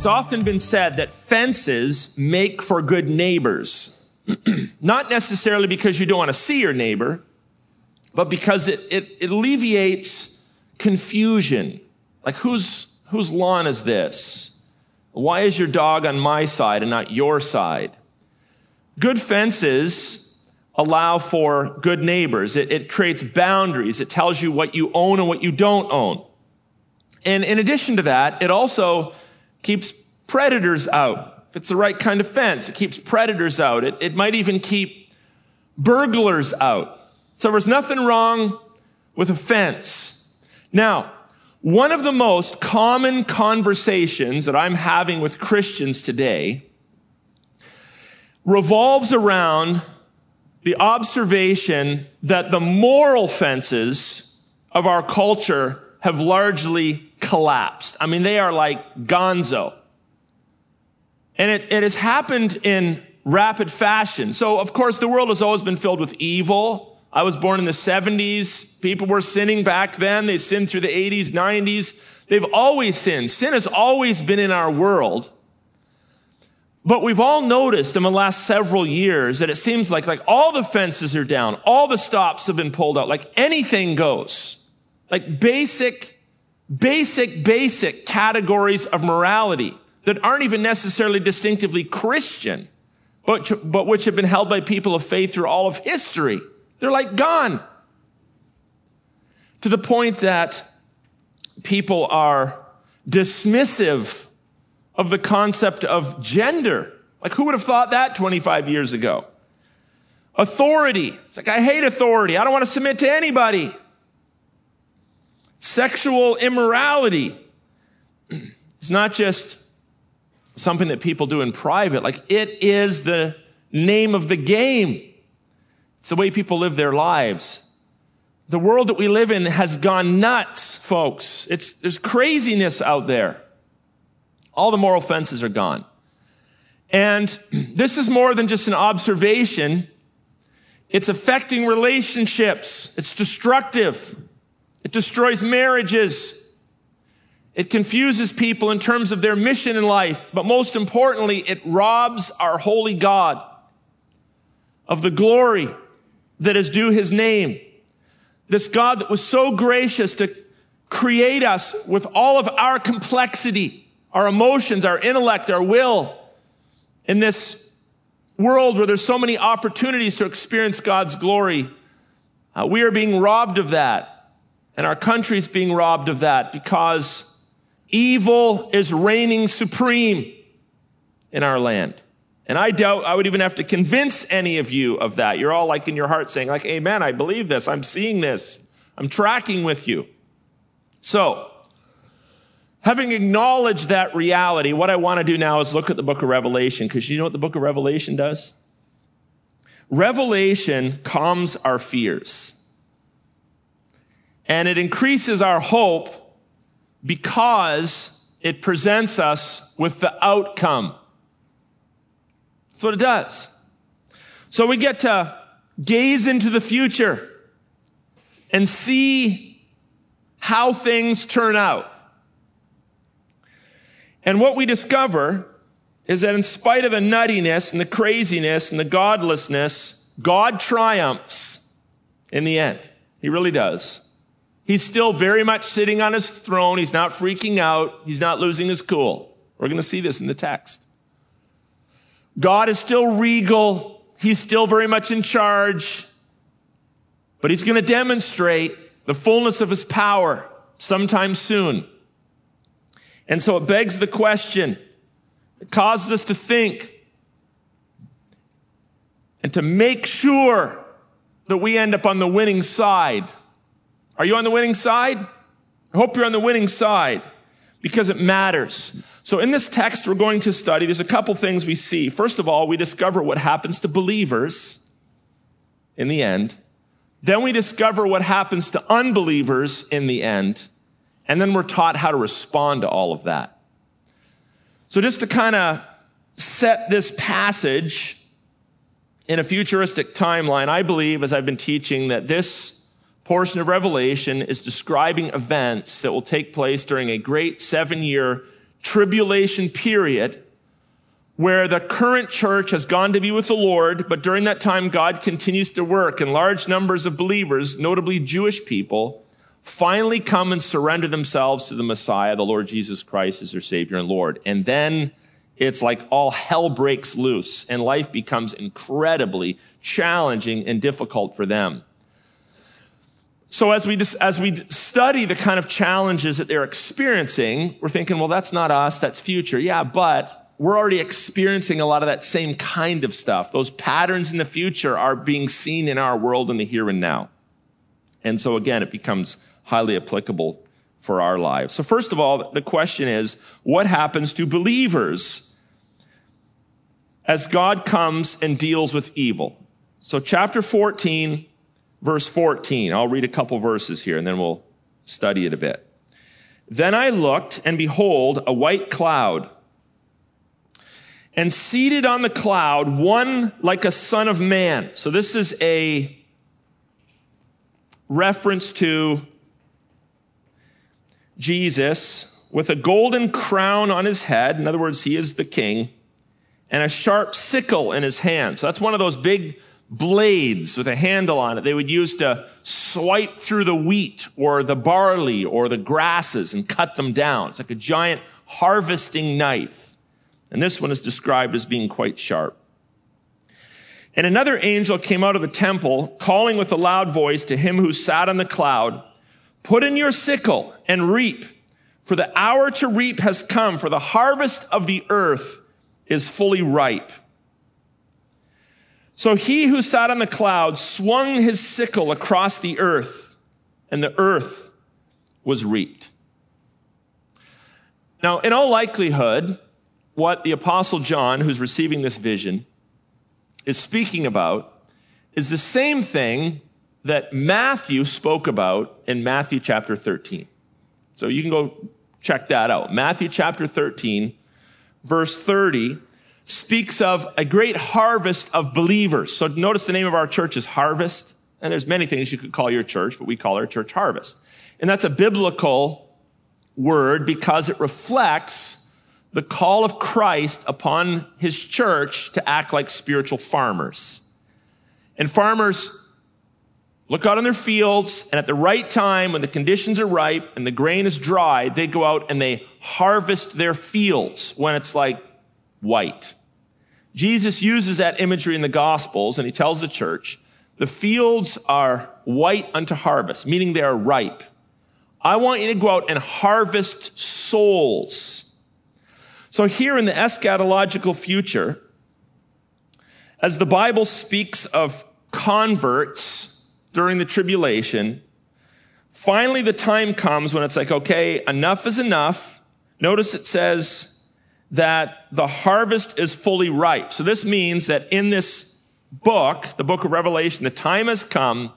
It's often been said that fences make for good neighbors. Not necessarily because you don't want to see your neighbor, but because it, it, it alleviates confusion. Like, whose, whose lawn is this? Why is your dog on my side and not your side? Good fences allow for good neighbors. It, it creates boundaries. It tells you what you own and what you don't own. And in addition to that, it also keeps predators out. If it's the right kind of fence, it keeps predators out. It, it might even keep burglars out. So there's nothing wrong with a fence. Now, one of the most common conversations that I'm having with Christians today revolves around the observation that the moral fences of our culture have largely collapsed. I mean, they are like gonzo. And it, it has happened in rapid fashion. So, of course, the world has always been filled with evil. I was born in the 70s. People were sinning back then. They sinned through the 80s, 90s. They've always sinned. Sin has always been in our world. But we've all noticed in the last several years that it seems like, like all the fences are down. All the stops have been pulled out. Like anything goes. Like basic basic, basic categories of morality that aren't even necessarily distinctively Christian, but, but which have been held by people of faith through all of history. They're like gone. To the point that people are dismissive of the concept of gender. Like, who would have thought that 25 years ago? Authority. It's like, I hate authority. I don't want to submit to anybody. Sexual immorality is not just something that people do in private. Like it is the name of the game. It's the way people live their lives. The world that we live in has gone nuts, folks. It's, there's craziness out there. All the moral fences are gone. And this is more than just an observation. It's affecting relationships. It's destructive. It destroys marriages. It confuses people in terms of their mission in life. But most importantly, it robs our holy God of the glory that is due his name. This God that was so gracious to create us with all of our complexity, our emotions, our intellect, our will, in this world where there's so many opportunities to experience God's glory. Uh, we are being robbed of that. And our country's being robbed of that because evil is reigning supreme in our land. And I doubt I would even have to convince any of you of that. You're all like in your heart saying like, amen, I believe this. I'm seeing this. I'm tracking with you. So, having acknowledged that reality, what I want to do now is look at the book of Revelation because you know what the book of Revelation does? Revelation calms our fears. And it increases our hope because it presents us with the outcome. That's what it does. So we get to gaze into the future and see how things turn out. And what we discover is that in spite of the nuttiness and the craziness and the godlessness, God triumphs in the end. He really does. He's still very much sitting on his throne. He's not freaking out. He's not losing his cool. We're going to see this in the text. God is still regal. He's still very much in charge. But he's going to demonstrate the fullness of his power sometime soon. And so it begs the question. It causes us to think and to make sure that we end up on the winning side are you on the winning side? I hope you're on the winning side because it matters. So in this text we're going to study, there's a couple things we see. First of all, we discover what happens to believers in the end. Then we discover what happens to unbelievers in the end. And then we're taught how to respond to all of that. So just to kind of set this passage in a futuristic timeline, I believe, as I've been teaching, that this portion of Revelation is describing events that will take place during a great seven year tribulation period where the current church has gone to be with the Lord, but during that time, God continues to work and large numbers of believers, notably Jewish people, finally come and surrender themselves to the Messiah, the Lord Jesus Christ as their Savior and Lord. And then it's like all hell breaks loose and life becomes incredibly challenging and difficult for them. So as we, as we study the kind of challenges that they're experiencing, we're thinking, well, that's not us, that's future. Yeah, but we're already experiencing a lot of that same kind of stuff. Those patterns in the future are being seen in our world in the here and now. And so again, it becomes highly applicable for our lives. So first of all, the question is, what happens to believers as God comes and deals with evil? So chapter 14, verse 14. I'll read a couple verses here and then we'll study it a bit. Then I looked and behold a white cloud and seated on the cloud, one like a son of man. So this is a reference to Jesus with a golden crown on his head. In other words, he is the king and a sharp sickle in his hand. So that's one of those big blades with a handle on it they would use to swipe through the wheat or the barley or the grasses and cut them down. It's like a giant harvesting knife. And this one is described as being quite sharp. And another angel came out of the temple, calling with a loud voice to him who sat on the cloud, Put in your sickle and reap, for the hour to reap has come, for the harvest of the earth is fully ripe. So he who sat on the cloud swung his sickle across the earth, and the earth was reaped. Now, in all likelihood, what the Apostle John, who's receiving this vision, is speaking about is the same thing that Matthew spoke about in Matthew chapter 13. So you can go check that out. Matthew chapter 13, verse 30, speaks of a great harvest of believers. So notice the name of our church is Harvest. And there's many things you could call your church, but we call our church Harvest. And that's a biblical word because it reflects the call of Christ upon his church to act like spiritual farmers. And farmers look out on their fields, and at the right time, when the conditions are ripe and the grain is dry, they go out and they harvest their fields when it's like white. Jesus uses that imagery in the Gospels, and he tells the church, the fields are white unto harvest, meaning they are ripe. I want you to go out and harvest souls so here in the eschatological future, as the Bible speaks of converts during the tribulation, finally the time comes when it's like, okay, enough is enough. Notice it says that the harvest is fully ripe. So this means that in this book, the book of Revelation, the time has come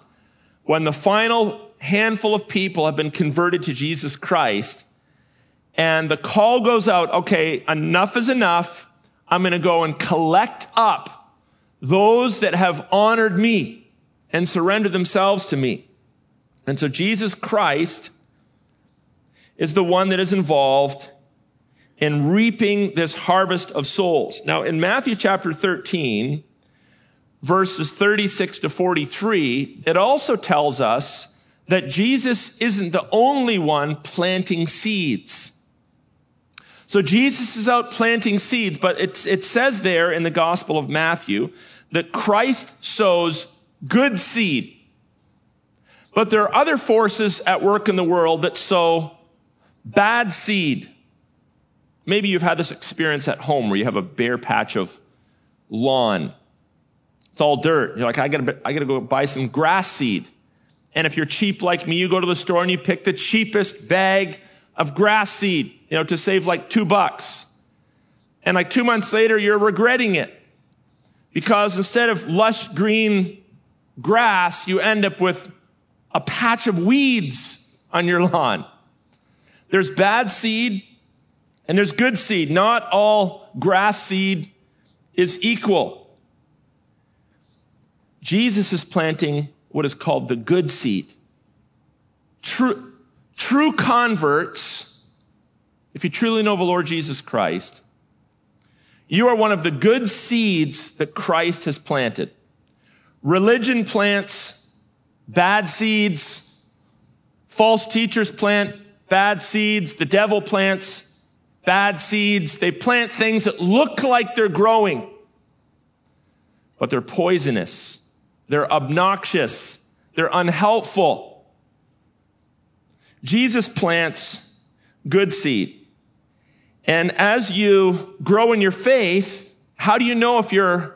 when the final handful of people have been converted to Jesus Christ and the call goes out, okay, enough is enough. I'm going to go and collect up those that have honored me and surrendered themselves to me. And so Jesus Christ is the one that is involved in reaping this harvest of souls. Now, in Matthew chapter 13, verses 36 to 43, it also tells us that Jesus isn't the only one planting seeds. So Jesus is out planting seeds, but it says there in the Gospel of Matthew that Christ sows good seed. But there are other forces at work in the world that sow bad seed. Maybe you've had this experience at home where you have a bare patch of lawn. It's all dirt. You're like, I gotta, I gotta go buy some grass seed. And if you're cheap like me, you go to the store and you pick the cheapest bag of grass seed you know, to save like two bucks. And like two months later, you're regretting it because instead of lush green grass, you end up with a patch of weeds on your lawn. There's bad seed and there's good seed. Not all grass seed is equal. Jesus is planting what is called the good seed. True, true converts if you truly know the Lord Jesus Christ, you are one of the good seeds that Christ has planted. Religion plants bad seeds. False teachers plant bad seeds. The devil plants bad seeds. They plant things that look like they're growing, but they're poisonous. They're obnoxious. They're unhelpful. Jesus plants good seed. And as you grow in your faith, how do you know if you're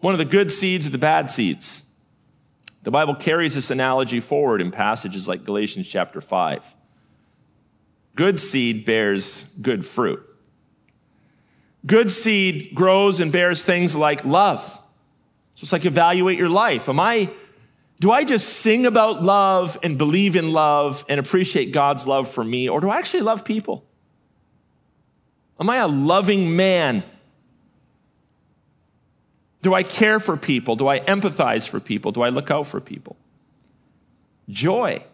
one of the good seeds or the bad seeds? The Bible carries this analogy forward in passages like Galatians chapter 5. Good seed bears good fruit. Good seed grows and bears things like love. So it's like evaluate your life. Am I, do I just sing about love and believe in love and appreciate God's love for me, or do I actually love people? Am I a loving man? Do I care for people? Do I empathize for people? Do I look out for people? Joy.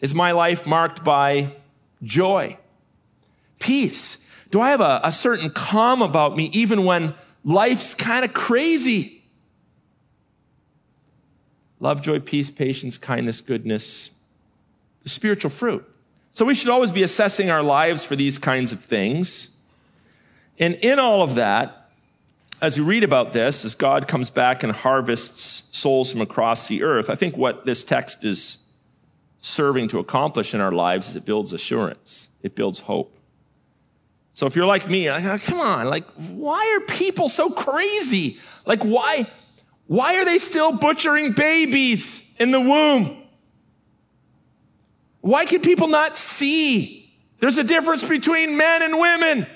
Is my life marked by joy? Peace. Do I have a, a certain calm about me even when life's kind of crazy? Love, joy, peace, patience, kindness, goodness, the spiritual fruit. So we should always be assessing our lives for these kinds of things. And in all of that, as we read about this, as God comes back and harvests souls from across the earth, I think what this text is serving to accomplish in our lives is it builds assurance. It builds hope. So if you're like me, like, oh, come on, like, why are people so crazy? Like, why, why are they still butchering babies in the womb? Why can people not see? There's a difference between men and women.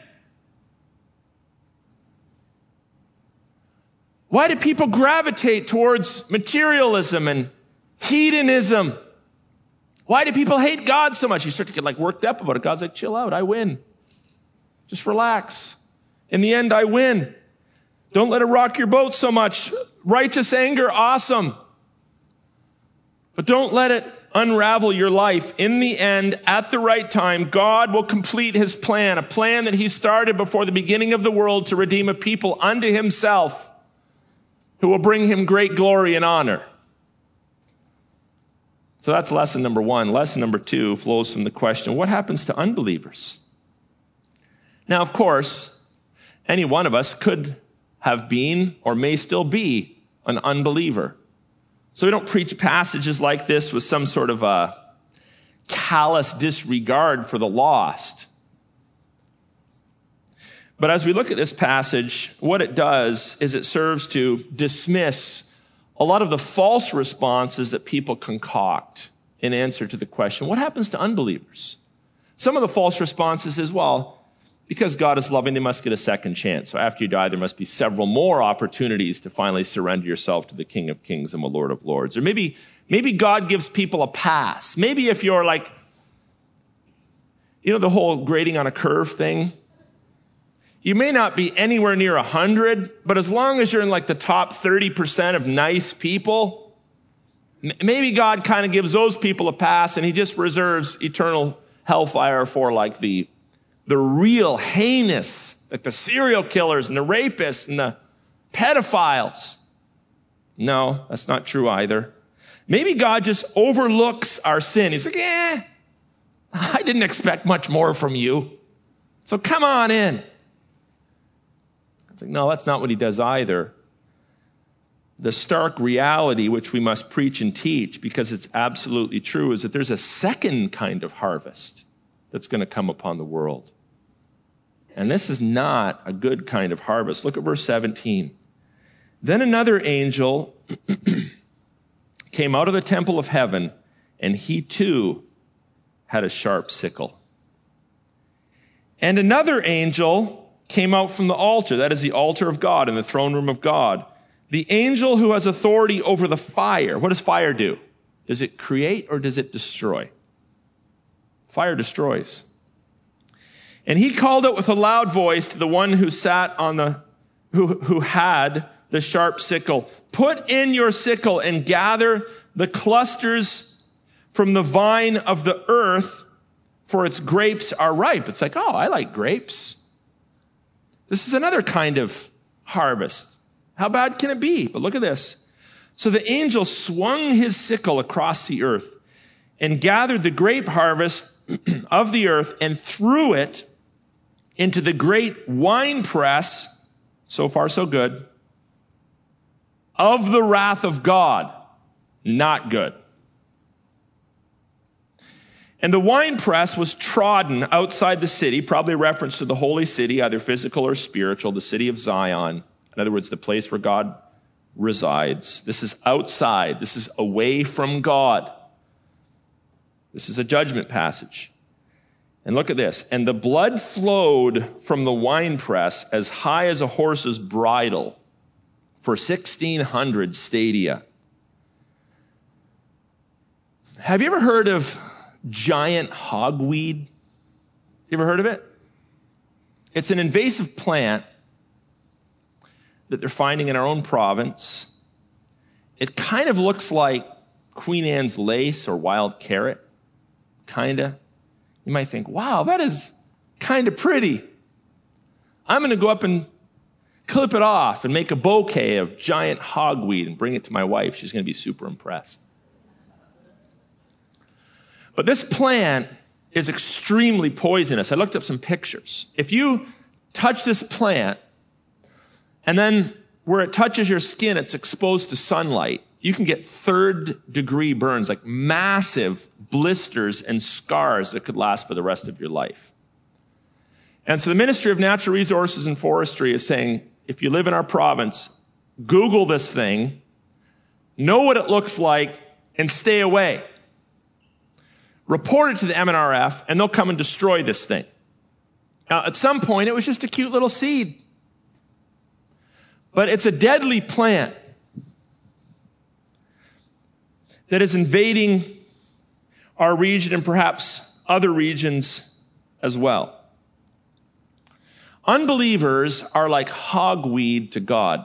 Why do people gravitate towards materialism and hedonism? Why do people hate God so much? You start to get like worked up about it. God's like, chill out. I win. Just relax. In the end, I win. Don't let it rock your boat so much. Righteous anger, awesome. But don't let it unravel your life. In the end, at the right time, God will complete his plan, a plan that he started before the beginning of the world to redeem a people unto himself who will bring him great glory and honor. So that's lesson number one. Lesson number two flows from the question what happens to unbelievers? Now, of course, any one of us could have been or may still be an unbeliever. So we don't preach passages like this with some sort of a callous disregard for the lost. But as we look at this passage, what it does is it serves to dismiss a lot of the false responses that people concoct in answer to the question, what happens to unbelievers? Some of the false responses is, well, because God is loving, they must get a second chance. So after you die, there must be several more opportunities to finally surrender yourself to the King of Kings and the Lord of Lords. Or maybe, maybe God gives people a pass. Maybe if you're like, you know, the whole grading on a curve thing, you may not be anywhere near 100, but as long as you're in like the top 30% of nice people, maybe God kind of gives those people a pass and he just reserves eternal hellfire for like the, the real heinous, like the serial killers and the rapists and the pedophiles. No, that's not true either. Maybe God just overlooks our sin. He's like, eh, I didn't expect much more from you. So come on in. Like, no, that's not what he does either. The stark reality, which we must preach and teach because it's absolutely true, is that there's a second kind of harvest that's going to come upon the world. And this is not a good kind of harvest. Look at verse 17. Then another angel came out of the temple of heaven, and he too had a sharp sickle. And another angel came out from the altar. That is the altar of God in the throne room of God. The angel who has authority over the fire. What does fire do? Does it create or does it destroy? Fire destroys. And he called out with a loud voice to the one who sat on the, who, who had the sharp sickle. Put in your sickle and gather the clusters from the vine of the earth for its grapes are ripe. It's like, oh, I like grapes. This is another kind of harvest. How bad can it be? But look at this. So the angel swung his sickle across the earth and gathered the grape harvest of the earth and threw it into the great wine press. So far, so good. Of the wrath of God. Not good. And the wine press was trodden outside the city, probably reference to the holy city, either physical or spiritual, the city of Zion. In other words, the place where God resides. This is outside. This is away from God. This is a judgment passage. And look at this. And the blood flowed from the winepress as high as a horse's bridle for 1600 stadia. Have you ever heard of giant hogweed? You ever heard of it? It's an invasive plant that they're finding in our own province. It kind of looks like Queen Anne's lace or wild carrot, kinda. You might think, wow, that is kind of pretty. I'm going to go up and clip it off and make a bouquet of giant hogweed and bring it to my wife. She's going to be super impressed. But this plant is extremely poisonous. I looked up some pictures. If you touch this plant and then where it touches your skin, it's exposed to sunlight, you can get third degree burns, like massive blisters and scars that could last for the rest of your life. And so the Ministry of Natural Resources and Forestry is saying, if you live in our province, Google this thing, know what it looks like, and stay away report it to the MNRF, and they'll come and destroy this thing. Now, at some point, it was just a cute little seed. But it's a deadly plant that is invading our region and perhaps other regions as well. Unbelievers are like hogweed to God.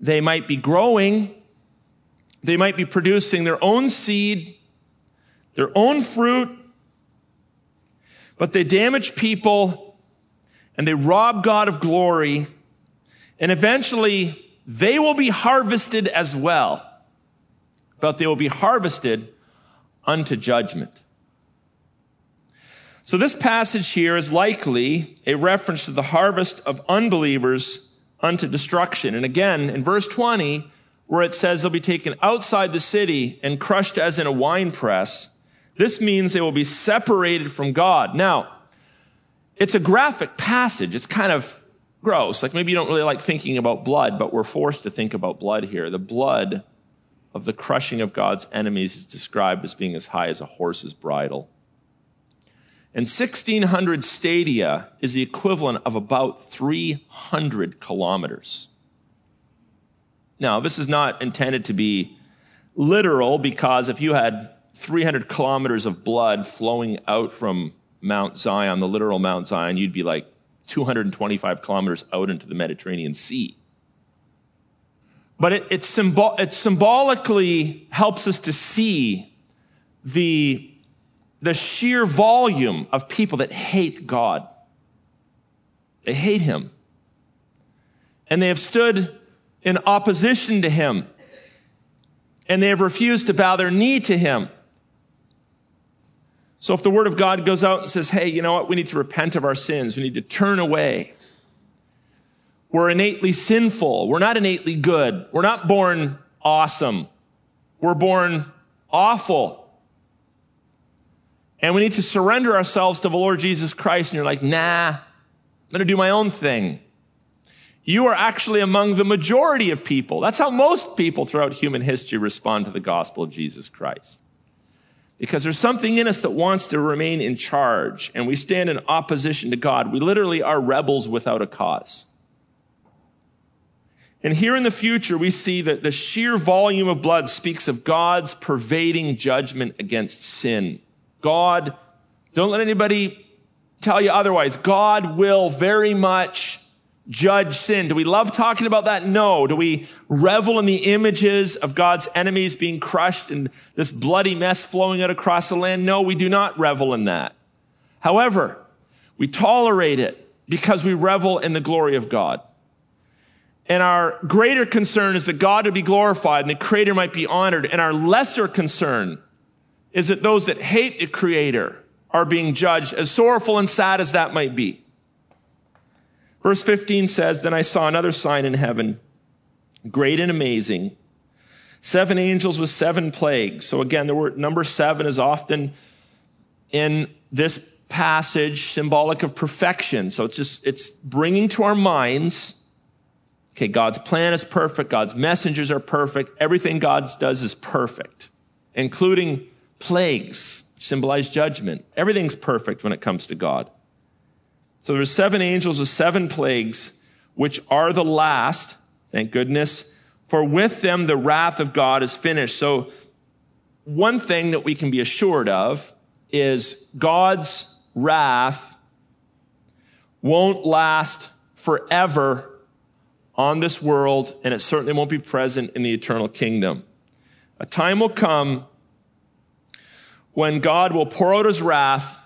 They might be growing they might be producing their own seed, their own fruit, but they damage people and they rob God of glory. And eventually they will be harvested as well. But they will be harvested unto judgment. So this passage here is likely a reference to the harvest of unbelievers unto destruction. And again, in verse 20, where it says they'll be taken outside the city and crushed as in a wine press. This means they will be separated from God. Now, it's a graphic passage. It's kind of gross. Like maybe you don't really like thinking about blood, but we're forced to think about blood here. The blood of the crushing of God's enemies is described as being as high as a horse's bridle. And 1600 stadia is the equivalent of about 300 kilometers. Now, this is not intended to be literal because if you had 300 kilometers of blood flowing out from Mount Zion, the literal Mount Zion, you'd be like 225 kilometers out into the Mediterranean Sea. But it, it, symbol, it symbolically helps us to see the, the sheer volume of people that hate God. They hate Him. And they have stood in opposition to him. And they have refused to bow their knee to him. So if the word of God goes out and says, hey, you know what? We need to repent of our sins. We need to turn away. We're innately sinful. We're not innately good. We're not born awesome. We're born awful. And we need to surrender ourselves to the Lord Jesus Christ. And you're like, nah, I'm going to do my own thing you are actually among the majority of people. That's how most people throughout human history respond to the gospel of Jesus Christ. Because there's something in us that wants to remain in charge, and we stand in opposition to God. We literally are rebels without a cause. And here in the future, we see that the sheer volume of blood speaks of God's pervading judgment against sin. God, don't let anybody tell you otherwise. God will very much judge sin? Do we love talking about that? No. Do we revel in the images of God's enemies being crushed and this bloody mess flowing out across the land? No, we do not revel in that. However, we tolerate it because we revel in the glory of God. And our greater concern is that God would be glorified and the Creator might be honored. And our lesser concern is that those that hate the Creator are being judged, as sorrowful and sad as that might be. Verse 15 says, Then I saw another sign in heaven, great and amazing. Seven angels with seven plagues. So again, the word number seven is often in this passage symbolic of perfection. So it's just, it's bringing to our minds Okay, God's plan is perfect. God's messengers are perfect. Everything God does is perfect, including plagues, symbolize judgment. Everything's perfect when it comes to God. So there's seven angels with seven plagues, which are the last, thank goodness, for with them the wrath of God is finished. So one thing that we can be assured of is God's wrath won't last forever on this world, and it certainly won't be present in the eternal kingdom. A time will come when God will pour out his wrath,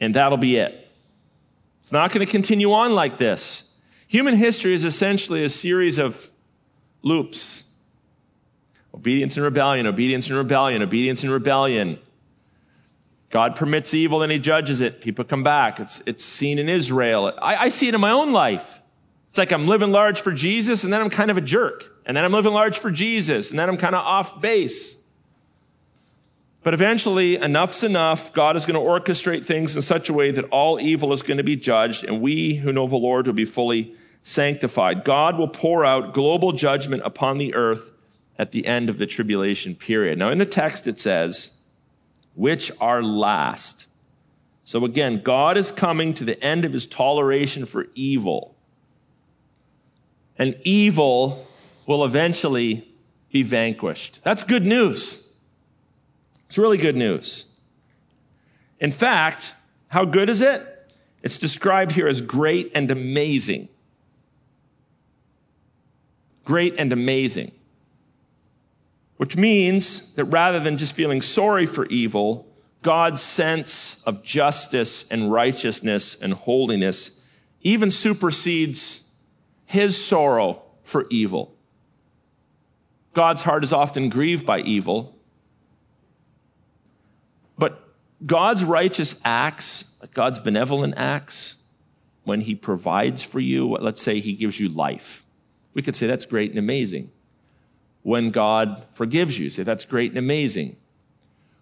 and that'll be it. It's not going to continue on like this. Human history is essentially a series of loops obedience and rebellion, obedience and rebellion, obedience and rebellion. God permits evil and he judges it. People come back. It's, it's seen in Israel. I, I see it in my own life. It's like I'm living large for Jesus and then I'm kind of a jerk. And then I'm living large for Jesus and then I'm kind of off base. But eventually, enough's enough. God is going to orchestrate things in such a way that all evil is going to be judged and we who know the Lord will be fully sanctified. God will pour out global judgment upon the earth at the end of the tribulation period. Now, in the text, it says, which are last. So again, God is coming to the end of his toleration for evil and evil will eventually be vanquished. That's good news. It's really good news. In fact, how good is it? It's described here as great and amazing. Great and amazing. Which means that rather than just feeling sorry for evil, God's sense of justice and righteousness and holiness even supersedes his sorrow for evil. God's heart is often grieved by evil, but God's righteous acts, God's benevolent acts, when he provides for you, let's say he gives you life, we could say that's great and amazing. When God forgives you, say that's great and amazing.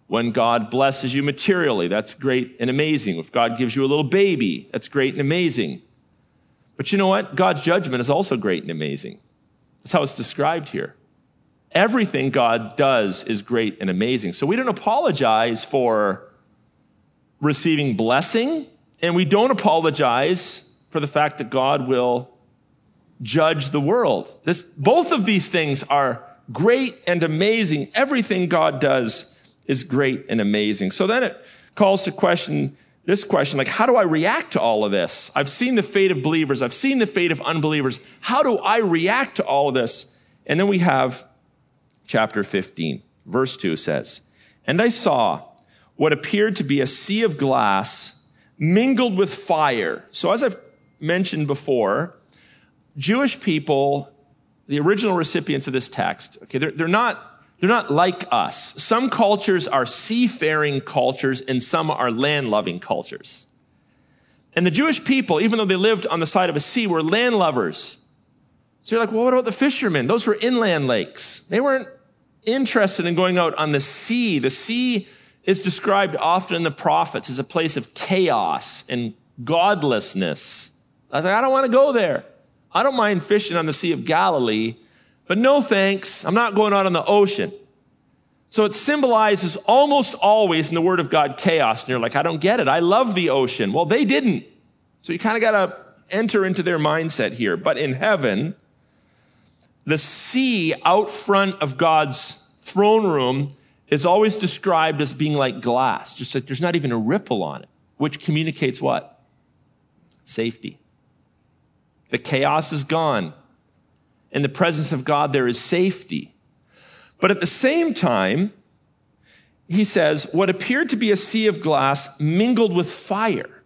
When God blesses you materially, that's great and amazing. If God gives you a little baby, that's great and amazing. But you know what? God's judgment is also great and amazing. That's how it's described here. Everything God does is great and amazing. So we don't apologize for receiving blessing, and we don't apologize for the fact that God will judge the world. This, both of these things are great and amazing. Everything God does is great and amazing. So then it calls to question this question like, how do I react to all of this? I've seen the fate of believers. I've seen the fate of unbelievers. How do I react to all of this? And then we have chapter 15, verse 2 says, And I saw what appeared to be a sea of glass mingled with fire. So as I've mentioned before, Jewish people, the original recipients of this text, okay, they're, they're not they're not like us. Some cultures are seafaring cultures and some are land loving cultures. And the Jewish people, even though they lived on the side of a sea, were land lovers. So you're like, well, what about the fishermen? Those were inland lakes. They weren't interested in going out on the sea. The sea is described often in the prophets as a place of chaos and godlessness. I was like, I don't want to go there. I don't mind fishing on the Sea of Galilee, but no thanks, I'm not going out on the ocean. So it symbolizes almost always in the Word of God chaos. And you're like, I don't get it. I love the ocean. Well, they didn't. So you kind of got to enter into their mindset here. But in heaven, the sea out front of God's throne room is always described as being like glass, just like there's not even a ripple on it, which communicates what? Safety. The chaos is gone. In the presence of God, there is safety. But at the same time, he says, what appeared to be a sea of glass mingled with fire.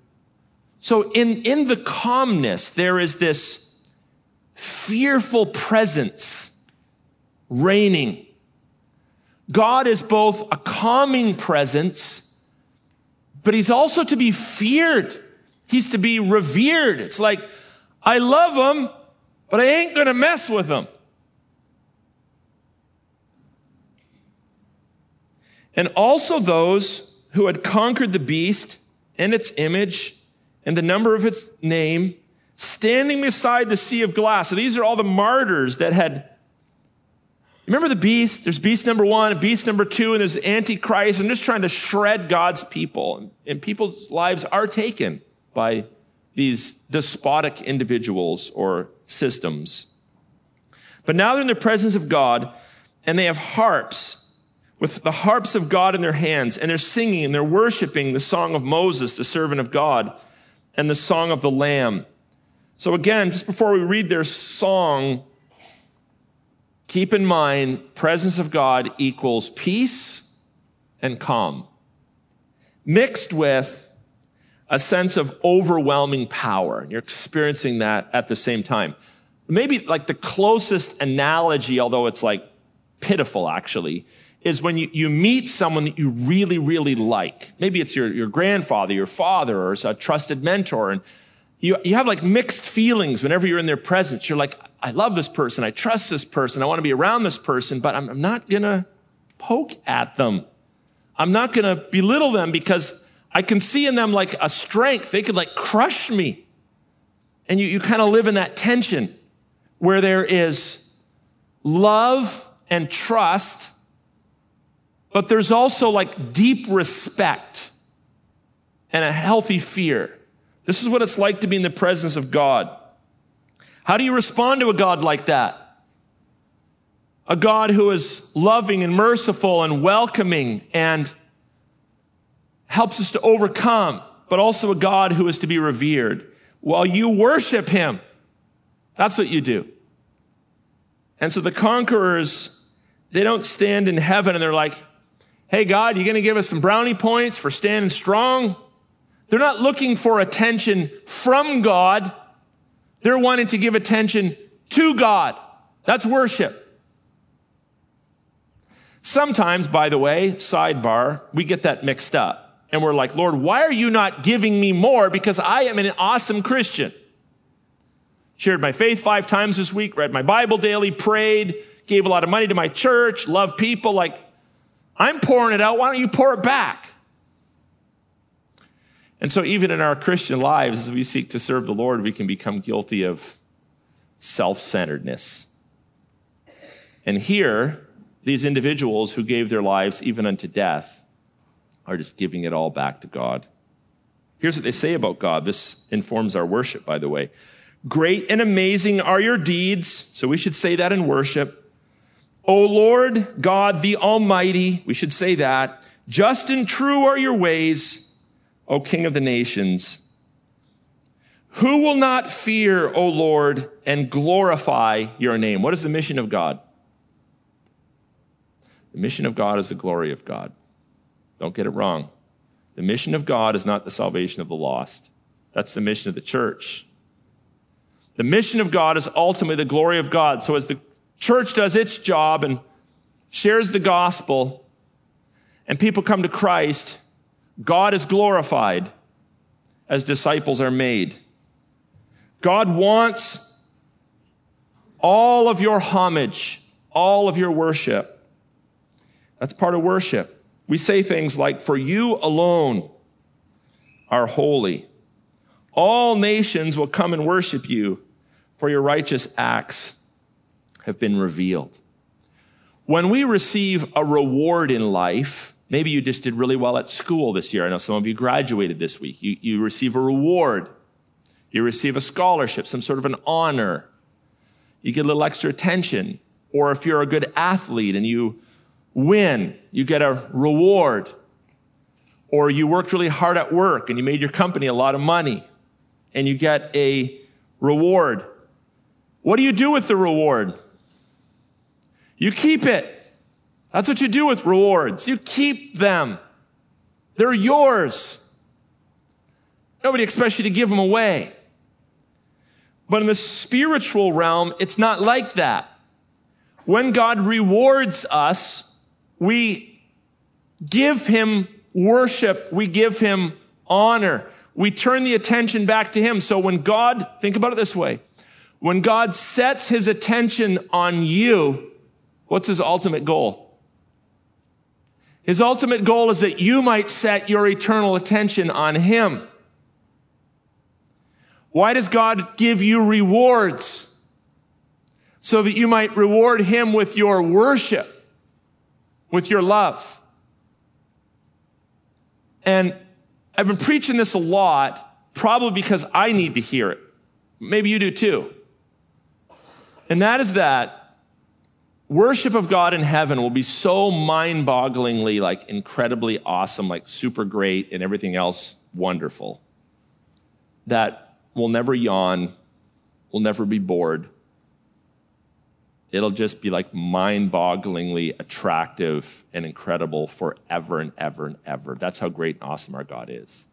So in, in the calmness, there is this fearful presence reigning. God is both a calming presence, but he's also to be feared. He's to be revered. It's like, I love him, but I ain't going to mess with him. And also those who had conquered the beast and its image and the number of its name, standing beside the sea of glass. So these are all the martyrs that had. Remember the beast? There's beast number one, beast number two, and there's Antichrist. I'm just trying to shred God's people. And people's lives are taken by these despotic individuals or systems. But now they're in the presence of God and they have harps with the harps of God in their hands and they're singing and they're worshiping the song of Moses, the servant of God, and the song of the Lamb. So again, just before we read their song, keep in mind presence of God equals peace and calm, mixed with a sense of overwhelming power. And you're experiencing that at the same time. Maybe like the closest analogy, although it's like pitiful actually, is when you, you meet someone that you really, really like. Maybe it's your, your grandfather, your father, or a trusted mentor. And you, you have like mixed feelings whenever you're in their presence. You're like, I love this person. I trust this person. I want to be around this person, but I'm, I'm not going to poke at them. I'm not going to belittle them because I can see in them like a strength. They could like crush me. And you, you kind of live in that tension where there is love and trust, but there's also like deep respect and a healthy fear. This is what it's like to be in the presence of God. How do you respond to a God like that? A God who is loving and merciful and welcoming and helps us to overcome, but also a God who is to be revered. While you worship him, that's what you do. And so the conquerors, they don't stand in heaven and they're like, Hey God, you going to give us some brownie points for standing strong? They're not looking for attention from God. They're wanting to give attention to God. That's worship. Sometimes, by the way, sidebar, we get that mixed up and we're like, Lord, why are you not giving me more? Because I am an awesome Christian. Shared my faith five times this week, read my Bible daily, prayed, gave a lot of money to my church, loved people. Like, I'm pouring it out. Why don't you pour it back? And so, even in our Christian lives, as we seek to serve the Lord, we can become guilty of self centeredness. And here, these individuals who gave their lives even unto death are just giving it all back to God. Here's what they say about God. This informs our worship, by the way. Great and amazing are your deeds. So we should say that in worship. O Lord God, the Almighty. We should say that. Just and true are your ways, O King of the nations. Who will not fear, O Lord, and glorify your name? What is the mission of God? The mission of God is the glory of God. Don't get it wrong. The mission of God is not the salvation of the lost. That's the mission of the church. The mission of God is ultimately the glory of God. So as the church does its job and shares the gospel and people come to Christ, God is glorified as disciples are made. God wants all of your homage, all of your worship. That's part of worship. We say things like, For you alone are holy. All nations will come and worship you, for your righteous acts have been revealed. When we receive a reward in life, maybe you just did really well at school this year. I know some of you graduated this week. You, you receive a reward. You receive a scholarship, some sort of an honor. You get a little extra attention. Or if you're a good athlete and you win, you get a reward. Or you worked really hard at work and you made your company a lot of money and you get a reward What do you do with the reward? You keep it. That's what you do with rewards. You keep them. They're yours. Nobody expects you to give them away. But in the spiritual realm, it's not like that. When God rewards us, we give Him worship, we give Him honor, we turn the attention back to Him. So when God, think about it this way, when God sets His attention on you, what's His ultimate goal? His ultimate goal is that you might set your eternal attention on Him. Why does God give you rewards? So that you might reward Him with your worship, with your love. And I've been preaching this a lot, probably because I need to hear it. Maybe you do too. And that is that worship of God in heaven will be so mind bogglingly, like incredibly awesome, like super great, and everything else wonderful that we'll never yawn, we'll never be bored. It'll just be like mind bogglingly attractive and incredible forever and ever and ever. That's how great and awesome our God is.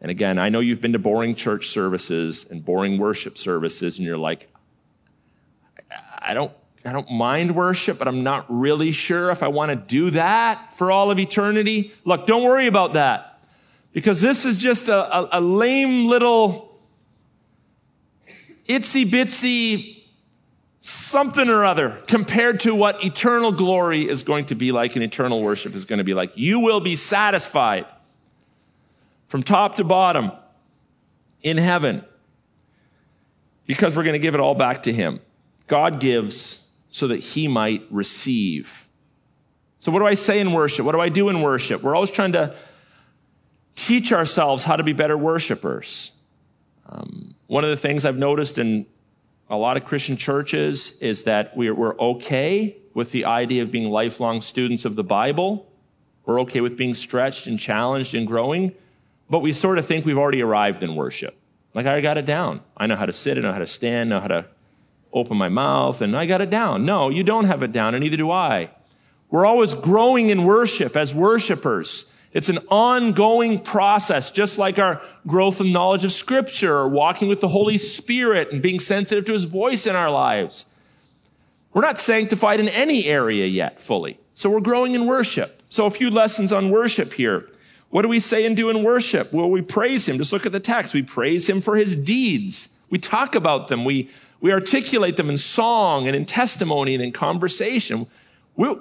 And again, I know you've been to boring church services and boring worship services, and you're like, I don't I don't mind worship, but I'm not really sure if I want to do that for all of eternity. Look, don't worry about that. Because this is just a, a, a lame little itsy bitsy something or other compared to what eternal glory is going to be like and eternal worship is going to be like. You will be satisfied from top to bottom in heaven because we're going to give it all back to Him. God gives so that he might receive. So, what do I say in worship? What do I do in worship? We're always trying to teach ourselves how to be better worshipers. Um, one of the things I've noticed in a lot of Christian churches is that we're, we're okay with the idea of being lifelong students of the Bible. We're okay with being stretched and challenged and growing, but we sort of think we've already arrived in worship. Like, I got it down. I know how to sit, I know how to stand, I know how to open my mouth and I got it down. No, you don't have it down, and neither do I. We're always growing in worship as worshipers. It's an ongoing process, just like our growth in knowledge of Scripture or walking with the Holy Spirit and being sensitive to His voice in our lives. We're not sanctified in any area yet fully. So we're growing in worship. So a few lessons on worship here. What do we say and do in worship? Well, we praise Him. Just look at the text. We praise Him for His deeds. We talk about them. We we articulate them in song and in testimony and in conversation. We'll,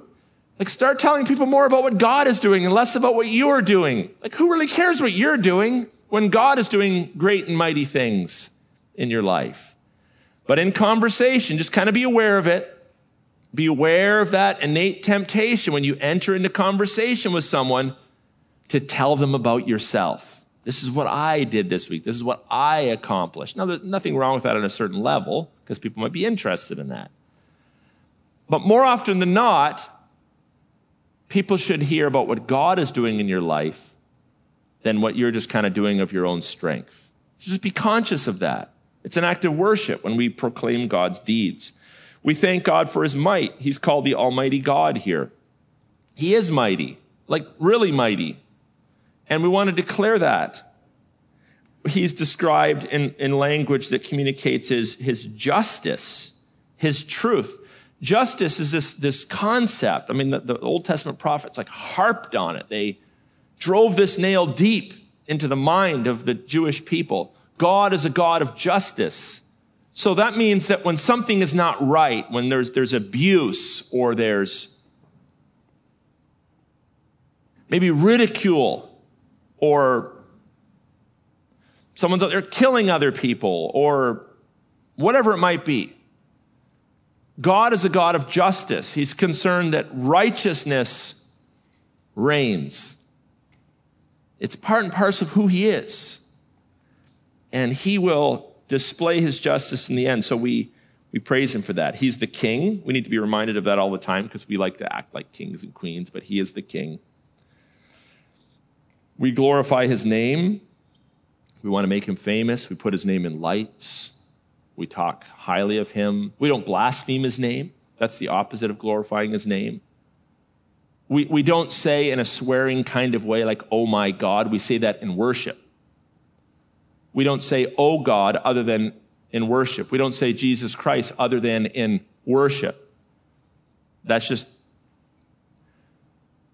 like start telling people more about what God is doing and less about what you're doing. Like who really cares what you're doing when God is doing great and mighty things in your life? But in conversation, just kind of be aware of it. Be aware of that innate temptation when you enter into conversation with someone to tell them about yourself. This is what I did this week. This is what I accomplished. Now, there's nothing wrong with that on a certain level because people might be interested in that. But more often than not, people should hear about what God is doing in your life than what you're just kind of doing of your own strength. So just be conscious of that. It's an act of worship when we proclaim God's deeds. We thank God for his might. He's called the Almighty God here. He is mighty, like really mighty. And we want to declare that. He's described in, in language that communicates his, his justice, his truth. Justice is this, this concept. I mean, the, the Old Testament prophets like harped on it. They drove this nail deep into the mind of the Jewish people. God is a God of justice. So that means that when something is not right, when there's, there's abuse or there's maybe ridicule or someone's out there killing other people, or whatever it might be. God is a God of justice. He's concerned that righteousness reigns. It's part and parcel of who He is. And He will display His justice in the end. So we, we praise Him for that. He's the King. We need to be reminded of that all the time because we like to act like kings and queens, but He is the King. We glorify his name. We want to make him famous. We put his name in lights. We talk highly of him. We don't blaspheme his name. That's the opposite of glorifying his name. We, we don't say in a swearing kind of way, like, oh my God. We say that in worship. We don't say, oh God, other than in worship. We don't say Jesus Christ other than in worship. That's just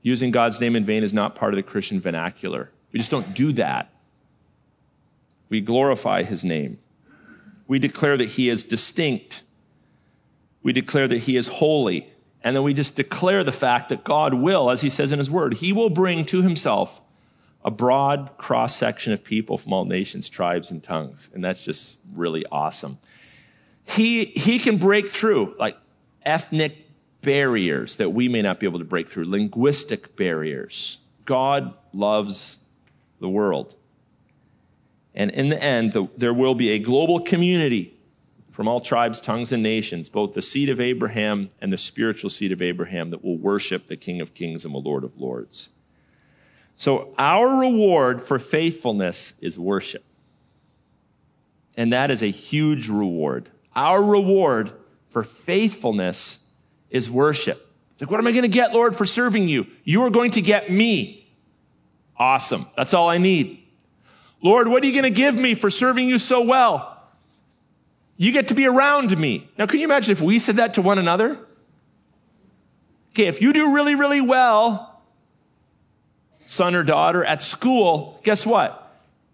using God's name in vain is not part of the Christian vernacular. We just don't do that. We glorify his name. We declare that he is distinct. We declare that he is holy. And then we just declare the fact that God will, as he says in his word, he will bring to himself a broad cross section of people from all nations, tribes, and tongues. And that's just really awesome. He, he can break through like ethnic barriers that we may not be able to break through, linguistic barriers. God loves the world. And in the end, the, there will be a global community from all tribes, tongues, and nations, both the seed of Abraham and the spiritual seed of Abraham, that will worship the King of Kings and the Lord of Lords. So, our reward for faithfulness is worship. And that is a huge reward. Our reward for faithfulness is worship. It's like, what am I going to get, Lord, for serving you? You are going to get me. Awesome. That's all I need. Lord, what are you going to give me for serving you so well? You get to be around me. Now, can you imagine if we said that to one another? Okay, if you do really, really well, son or daughter, at school, guess what?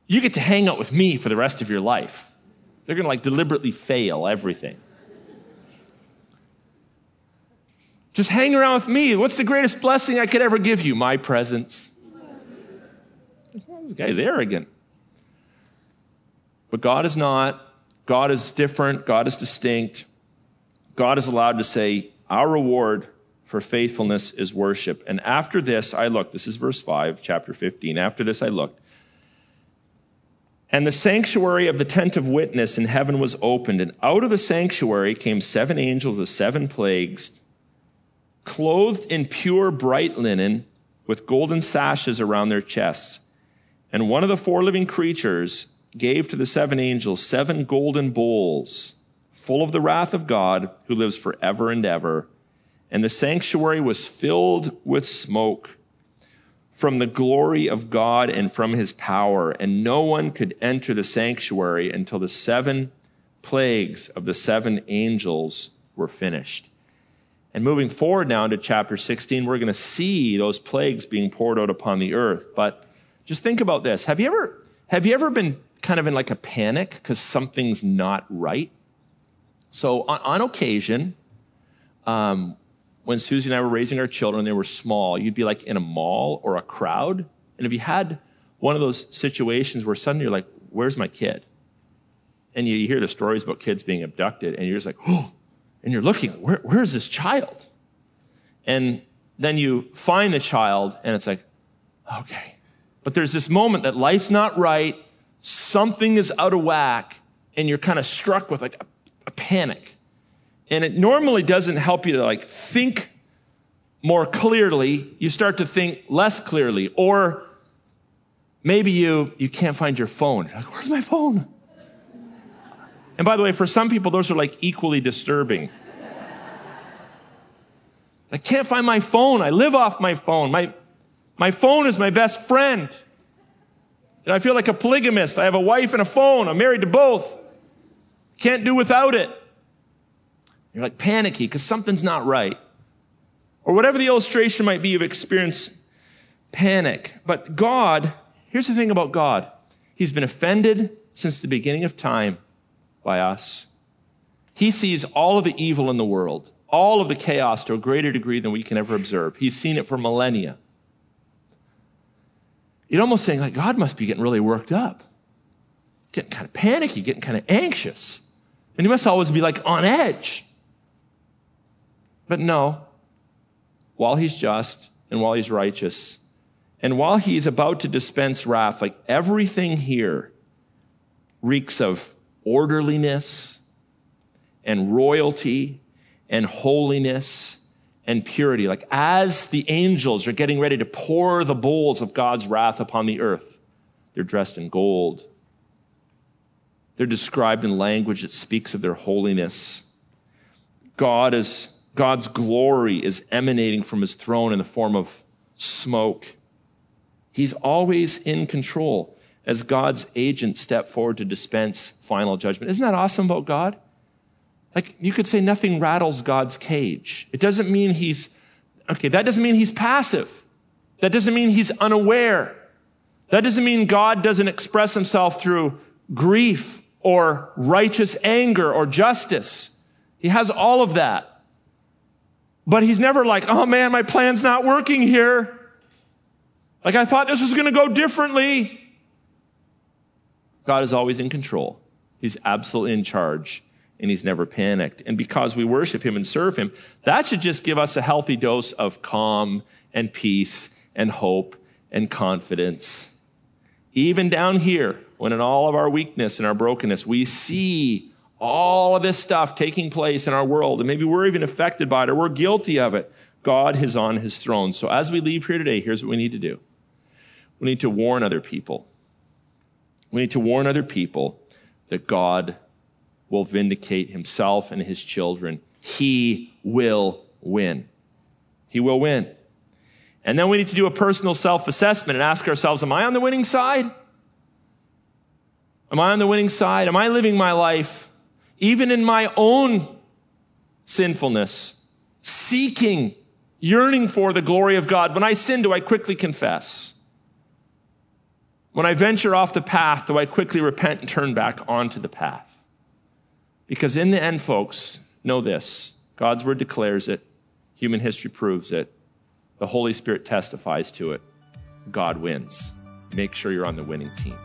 You get to hang out with me for the rest of your life. They're going to like deliberately fail everything. Just hang around with me. What's the greatest blessing I could ever give you? My presence. This guy's arrogant. But God is not. God is different. God is distinct. God is allowed to say, Our reward for faithfulness is worship. And after this, I looked. This is verse 5, chapter 15. After this, I looked. And the sanctuary of the tent of witness in heaven was opened, and out of the sanctuary came seven angels with seven plagues, clothed in pure bright linen, with golden sashes around their chests. And one of the four living creatures gave to the seven angels seven golden bowls full of the wrath of God who lives forever and ever. And the sanctuary was filled with smoke from the glory of God and from his power. And no one could enter the sanctuary until the seven plagues of the seven angels were finished. And moving forward now into chapter 16, we're going to see those plagues being poured out upon the earth. But just think about this. Have you ever, have you ever been kind of in like a panic because something's not right? So on, on occasion, um, when Susie and I were raising our children, they were small, you'd be like in a mall or a crowd. And if you had one of those situations where suddenly you're like, where's my kid? And you, you hear the stories about kids being abducted, and you're just like, oh, and you're looking, where, where's this child? And then you find the child, and it's like, okay, but there's this moment that life's not right, something is out of whack, and you're kind of struck with like a, a panic. And it normally doesn't help you to like think more clearly. You start to think less clearly. Or maybe you, you can't find your phone. Like, where's my phone? And by the way, for some people, those are like equally disturbing. I can't find my phone. I live off my phone. My, my phone is my best friend. And I feel like a polygamist. I have a wife and a phone. I'm married to both. Can't do without it. You're like panicky because something's not right. Or whatever the illustration might be, you've experienced panic. But God, here's the thing about God He's been offended since the beginning of time by us. He sees all of the evil in the world, all of the chaos to a greater degree than we can ever observe. He's seen it for millennia. You'd almost think like God must be getting really worked up, getting kind of panicky, getting kind of anxious. And he must always be like on edge. But no, while he's just and while he's righteous, and while he's about to dispense wrath, like everything here reeks of orderliness and royalty and holiness and purity. Like as the angels are getting ready to pour the bowls of God's wrath upon the earth, they're dressed in gold. They're described in language that speaks of their holiness. God is, God's glory is emanating from his throne in the form of smoke. He's always in control as God's agent step forward to dispense final judgment. Isn't that awesome about God? Like, you could say nothing rattles God's cage. It doesn't mean he's, okay, that doesn't mean he's passive. That doesn't mean he's unaware. That doesn't mean God doesn't express himself through grief or righteous anger or justice. He has all of that. But he's never like, oh man, my plan's not working here. Like I thought this was going to go differently. God is always in control. He's absolutely in charge and he's never panicked. And because we worship him and serve him, that should just give us a healthy dose of calm and peace and hope and confidence. Even down here, when in all of our weakness and our brokenness, we see all of this stuff taking place in our world, and maybe we're even affected by it or we're guilty of it. God is on his throne. So as we leave here today, here's what we need to do. We need to warn other people. We need to warn other people that God will vindicate himself and his children. He will win. He will win. And then we need to do a personal self assessment and ask ourselves, am I on the winning side? Am I on the winning side? Am I living my life, even in my own sinfulness, seeking, yearning for the glory of God? When I sin, do I quickly confess? When I venture off the path, do I quickly repent and turn back onto the path? Because in the end, folks, know this God's word declares it, human history proves it, the Holy Spirit testifies to it. God wins. Make sure you're on the winning team.